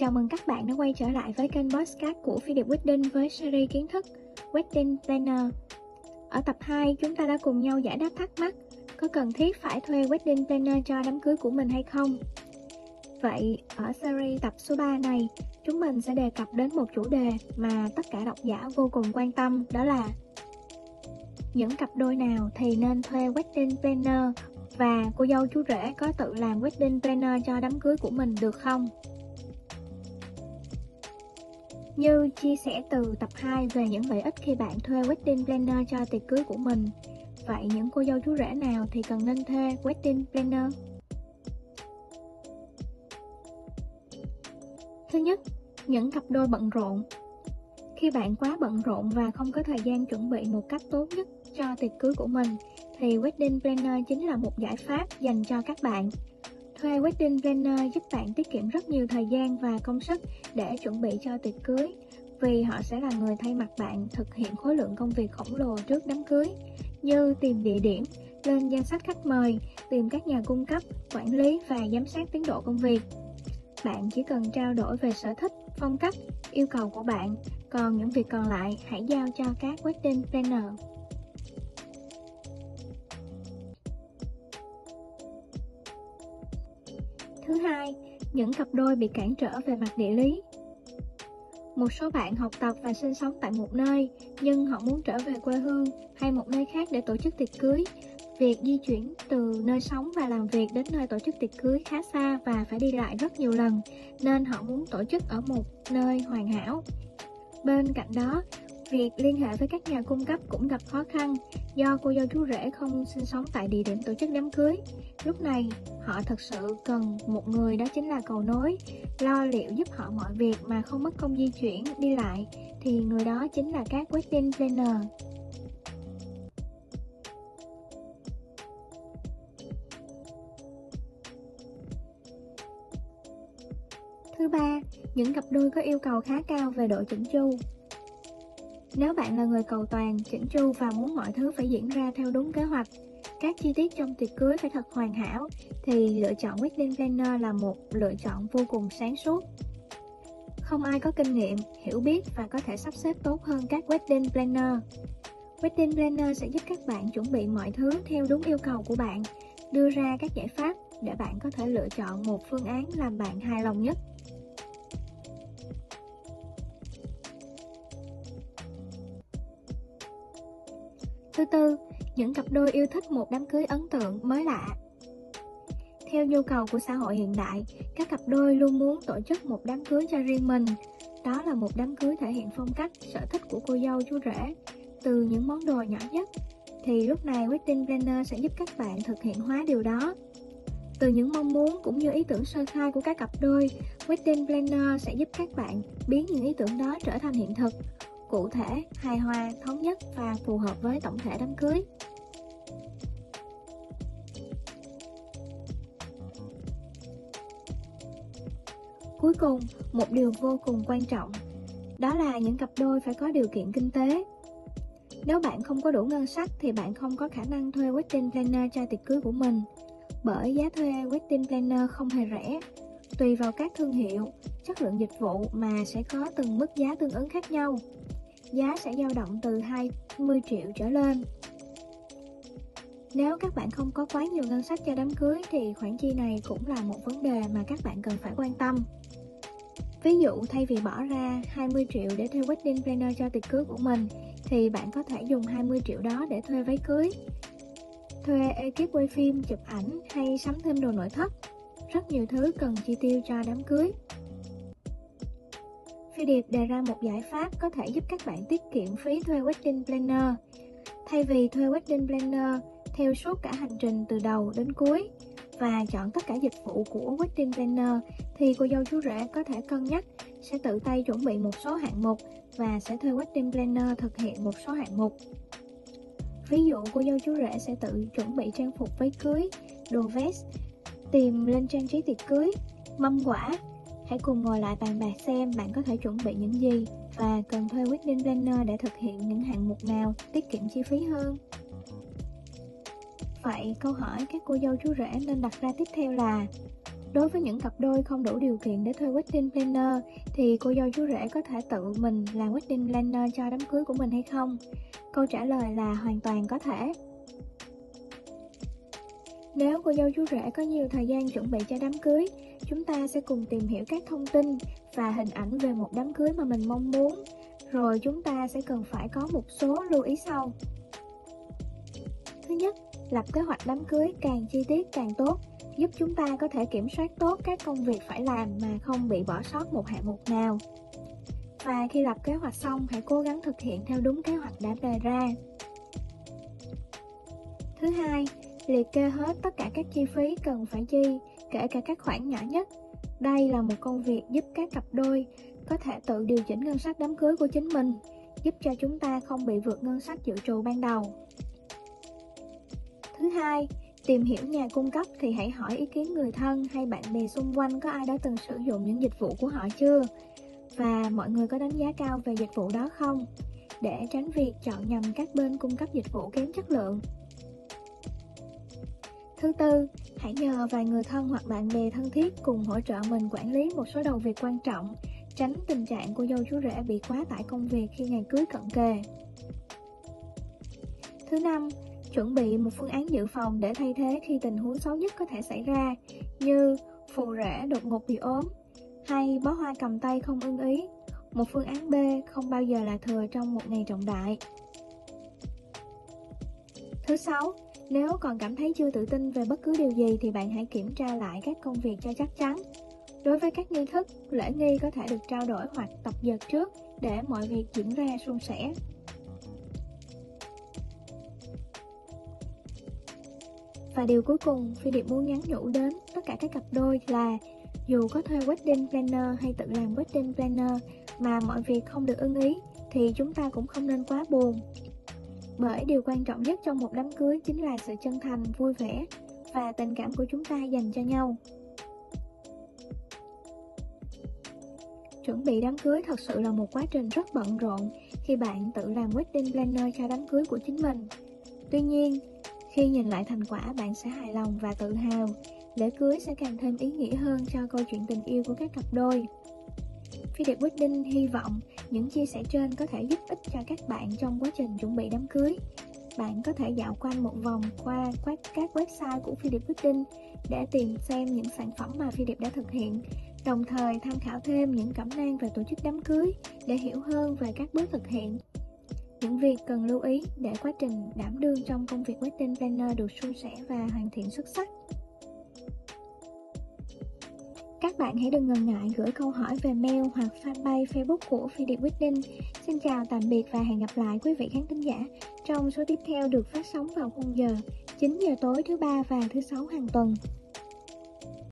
Chào mừng các bạn đã quay trở lại với kênh podcast của Phi Điệp Wedding với series kiến thức Wedding Planner. Ở tập 2, chúng ta đã cùng nhau giải đáp thắc mắc có cần thiết phải thuê Wedding Planner cho đám cưới của mình hay không? Vậy, ở series tập số 3 này, chúng mình sẽ đề cập đến một chủ đề mà tất cả độc giả vô cùng quan tâm, đó là những cặp đôi nào thì nên thuê Wedding Planner và cô dâu chú rể có tự làm Wedding Planner cho đám cưới của mình được không? Như chia sẻ từ tập 2 về những lợi ích khi bạn thuê Wedding Planner cho tiệc cưới của mình. Vậy những cô dâu chú rể nào thì cần nên thuê Wedding Planner? Thứ nhất, những cặp đôi bận rộn. Khi bạn quá bận rộn và không có thời gian chuẩn bị một cách tốt nhất cho tiệc cưới của mình thì Wedding Planner chính là một giải pháp dành cho các bạn. Thuê Wedding Planner giúp bạn tiết kiệm rất nhiều thời gian và công sức để chuẩn bị cho tiệc cưới vì họ sẽ là người thay mặt bạn thực hiện khối lượng công việc khổng lồ trước đám cưới như tìm địa điểm, lên danh sách khách mời, tìm các nhà cung cấp, quản lý và giám sát tiến độ công việc. Bạn chỉ cần trao đổi về sở thích, phong cách, yêu cầu của bạn, còn những việc còn lại hãy giao cho các wedding planner. Thứ hai, những cặp đôi bị cản trở về mặt địa lý. Một số bạn học tập và sinh sống tại một nơi, nhưng họ muốn trở về quê hương hay một nơi khác để tổ chức tiệc cưới. Việc di chuyển từ nơi sống và làm việc đến nơi tổ chức tiệc cưới khá xa và phải đi lại rất nhiều lần, nên họ muốn tổ chức ở một nơi hoàn hảo. Bên cạnh đó, Việc liên hệ với các nhà cung cấp cũng gặp khó khăn do cô dâu chú rể không sinh sống tại địa điểm tổ chức đám cưới. Lúc này, họ thật sự cần một người đó chính là cầu nối, lo liệu giúp họ mọi việc mà không mất công di chuyển, đi lại, thì người đó chính là các wedding planner. Thứ ba, những cặp đôi có yêu cầu khá cao về độ chỉnh chu. Nếu bạn là người cầu toàn, chỉnh chu và muốn mọi thứ phải diễn ra theo đúng kế hoạch, các chi tiết trong tiệc cưới phải thật hoàn hảo, thì lựa chọn Wedding Planner là một lựa chọn vô cùng sáng suốt. Không ai có kinh nghiệm, hiểu biết và có thể sắp xếp tốt hơn các Wedding Planner. Wedding Planner sẽ giúp các bạn chuẩn bị mọi thứ theo đúng yêu cầu của bạn, đưa ra các giải pháp để bạn có thể lựa chọn một phương án làm bạn hài lòng nhất. Thứ tư, những cặp đôi yêu thích một đám cưới ấn tượng mới lạ. Theo nhu cầu của xã hội hiện đại, các cặp đôi luôn muốn tổ chức một đám cưới cho riêng mình. Đó là một đám cưới thể hiện phong cách, sở thích của cô dâu chú rể, từ những món đồ nhỏ nhất. Thì lúc này Wedding Planner sẽ giúp các bạn thực hiện hóa điều đó. Từ những mong muốn cũng như ý tưởng sơ khai của các cặp đôi, Wedding Planner sẽ giúp các bạn biến những ý tưởng đó trở thành hiện thực, cụ thể, hài hòa, thống nhất và phù hợp với tổng thể đám cưới. Cuối cùng, một điều vô cùng quan trọng, đó là những cặp đôi phải có điều kiện kinh tế. Nếu bạn không có đủ ngân sách thì bạn không có khả năng thuê wedding planner cho tiệc cưới của mình, bởi giá thuê wedding planner không hề rẻ. Tùy vào các thương hiệu, chất lượng dịch vụ mà sẽ có từng mức giá tương ứng khác nhau giá sẽ dao động từ 20 triệu trở lên. Nếu các bạn không có quá nhiều ngân sách cho đám cưới thì khoản chi này cũng là một vấn đề mà các bạn cần phải quan tâm. Ví dụ thay vì bỏ ra 20 triệu để thuê wedding planner cho tiệc cưới của mình thì bạn có thể dùng 20 triệu đó để thuê váy cưới, thuê ekip quay phim, chụp ảnh hay sắm thêm đồ nội thất. Rất nhiều thứ cần chi tiêu cho đám cưới. Thư Điệp đề ra một giải pháp có thể giúp các bạn tiết kiệm phí thuê Wedding Planner. Thay vì thuê Wedding Planner theo suốt cả hành trình từ đầu đến cuối và chọn tất cả dịch vụ của Wedding Planner thì cô dâu chú rể có thể cân nhắc sẽ tự tay chuẩn bị một số hạng mục và sẽ thuê Wedding Planner thực hiện một số hạng mục. Ví dụ cô dâu chú rể sẽ tự chuẩn bị trang phục váy cưới, đồ vest, tìm lên trang trí tiệc cưới, mâm quả, Hãy cùng ngồi lại bàn bạc xem bạn có thể chuẩn bị những gì và cần thuê Wedding Planner để thực hiện những hạng mục nào tiết kiệm chi phí hơn. Vậy câu hỏi các cô dâu chú rể nên đặt ra tiếp theo là Đối với những cặp đôi không đủ điều kiện để thuê wedding planner thì cô dâu chú rể có thể tự mình làm wedding planner cho đám cưới của mình hay không? Câu trả lời là hoàn toàn có thể. Nếu cô dâu chú rể có nhiều thời gian chuẩn bị cho đám cưới, chúng ta sẽ cùng tìm hiểu các thông tin và hình ảnh về một đám cưới mà mình mong muốn. Rồi chúng ta sẽ cần phải có một số lưu ý sau. Thứ nhất, lập kế hoạch đám cưới càng chi tiết càng tốt, giúp chúng ta có thể kiểm soát tốt các công việc phải làm mà không bị bỏ sót một hạng mục nào. Và khi lập kế hoạch xong, hãy cố gắng thực hiện theo đúng kế hoạch đã đề ra. Thứ hai, liệt kê hết tất cả các chi phí cần phải chi, kể cả các khoản nhỏ nhất. Đây là một công việc giúp các cặp đôi có thể tự điều chỉnh ngân sách đám cưới của chính mình, giúp cho chúng ta không bị vượt ngân sách dự trù ban đầu. Thứ hai, tìm hiểu nhà cung cấp thì hãy hỏi ý kiến người thân hay bạn bè xung quanh có ai đã từng sử dụng những dịch vụ của họ chưa và mọi người có đánh giá cao về dịch vụ đó không để tránh việc chọn nhầm các bên cung cấp dịch vụ kém chất lượng. Thứ tư, hãy nhờ vài người thân hoặc bạn bè thân thiết cùng hỗ trợ mình quản lý một số đầu việc quan trọng, tránh tình trạng cô dâu chú rể bị quá tải công việc khi ngày cưới cận kề. Thứ năm, chuẩn bị một phương án dự phòng để thay thế khi tình huống xấu nhất có thể xảy ra, như phù rể đột ngột bị ốm, hay bó hoa cầm tay không ưng ý. Một phương án B không bao giờ là thừa trong một ngày trọng đại. Thứ sáu, nếu còn cảm thấy chưa tự tin về bất cứ điều gì thì bạn hãy kiểm tra lại các công việc cho chắc chắn. Đối với các nghi thức, lễ nghi có thể được trao đổi hoặc tập dượt trước để mọi việc diễn ra suôn sẻ. Và điều cuối cùng, Phi Điệp muốn nhắn nhủ đến tất cả các cặp đôi là dù có thuê wedding planner hay tự làm wedding planner mà mọi việc không được ưng ý thì chúng ta cũng không nên quá buồn bởi điều quan trọng nhất trong một đám cưới chính là sự chân thành, vui vẻ và tình cảm của chúng ta dành cho nhau. Chuẩn bị đám cưới thật sự là một quá trình rất bận rộn khi bạn tự làm wedding planner cho đám cưới của chính mình. Tuy nhiên, khi nhìn lại thành quả bạn sẽ hài lòng và tự hào, lễ cưới sẽ càng thêm ý nghĩa hơn cho câu chuyện tình yêu của các cặp đôi. Phi Điệp Wedding hy vọng những chia sẻ trên có thể giúp ích cho các bạn trong quá trình chuẩn bị đám cưới. Bạn có thể dạo quanh một vòng qua các website của Phi Điệp Wedding để tìm xem những sản phẩm mà Phi Điệp đã thực hiện, đồng thời tham khảo thêm những cẩm nang về tổ chức đám cưới để hiểu hơn về các bước thực hiện. Những việc cần lưu ý để quá trình đảm đương trong công việc wedding planner được suôn sẻ và hoàn thiện xuất sắc. Các bạn hãy đừng ngần ngại gửi câu hỏi về mail hoặc fanpage Facebook của Phi Điệp Wedding. Xin chào, tạm biệt và hẹn gặp lại quý vị khán thính giả trong số tiếp theo được phát sóng vào khung giờ 9 giờ tối thứ ba và thứ sáu hàng tuần.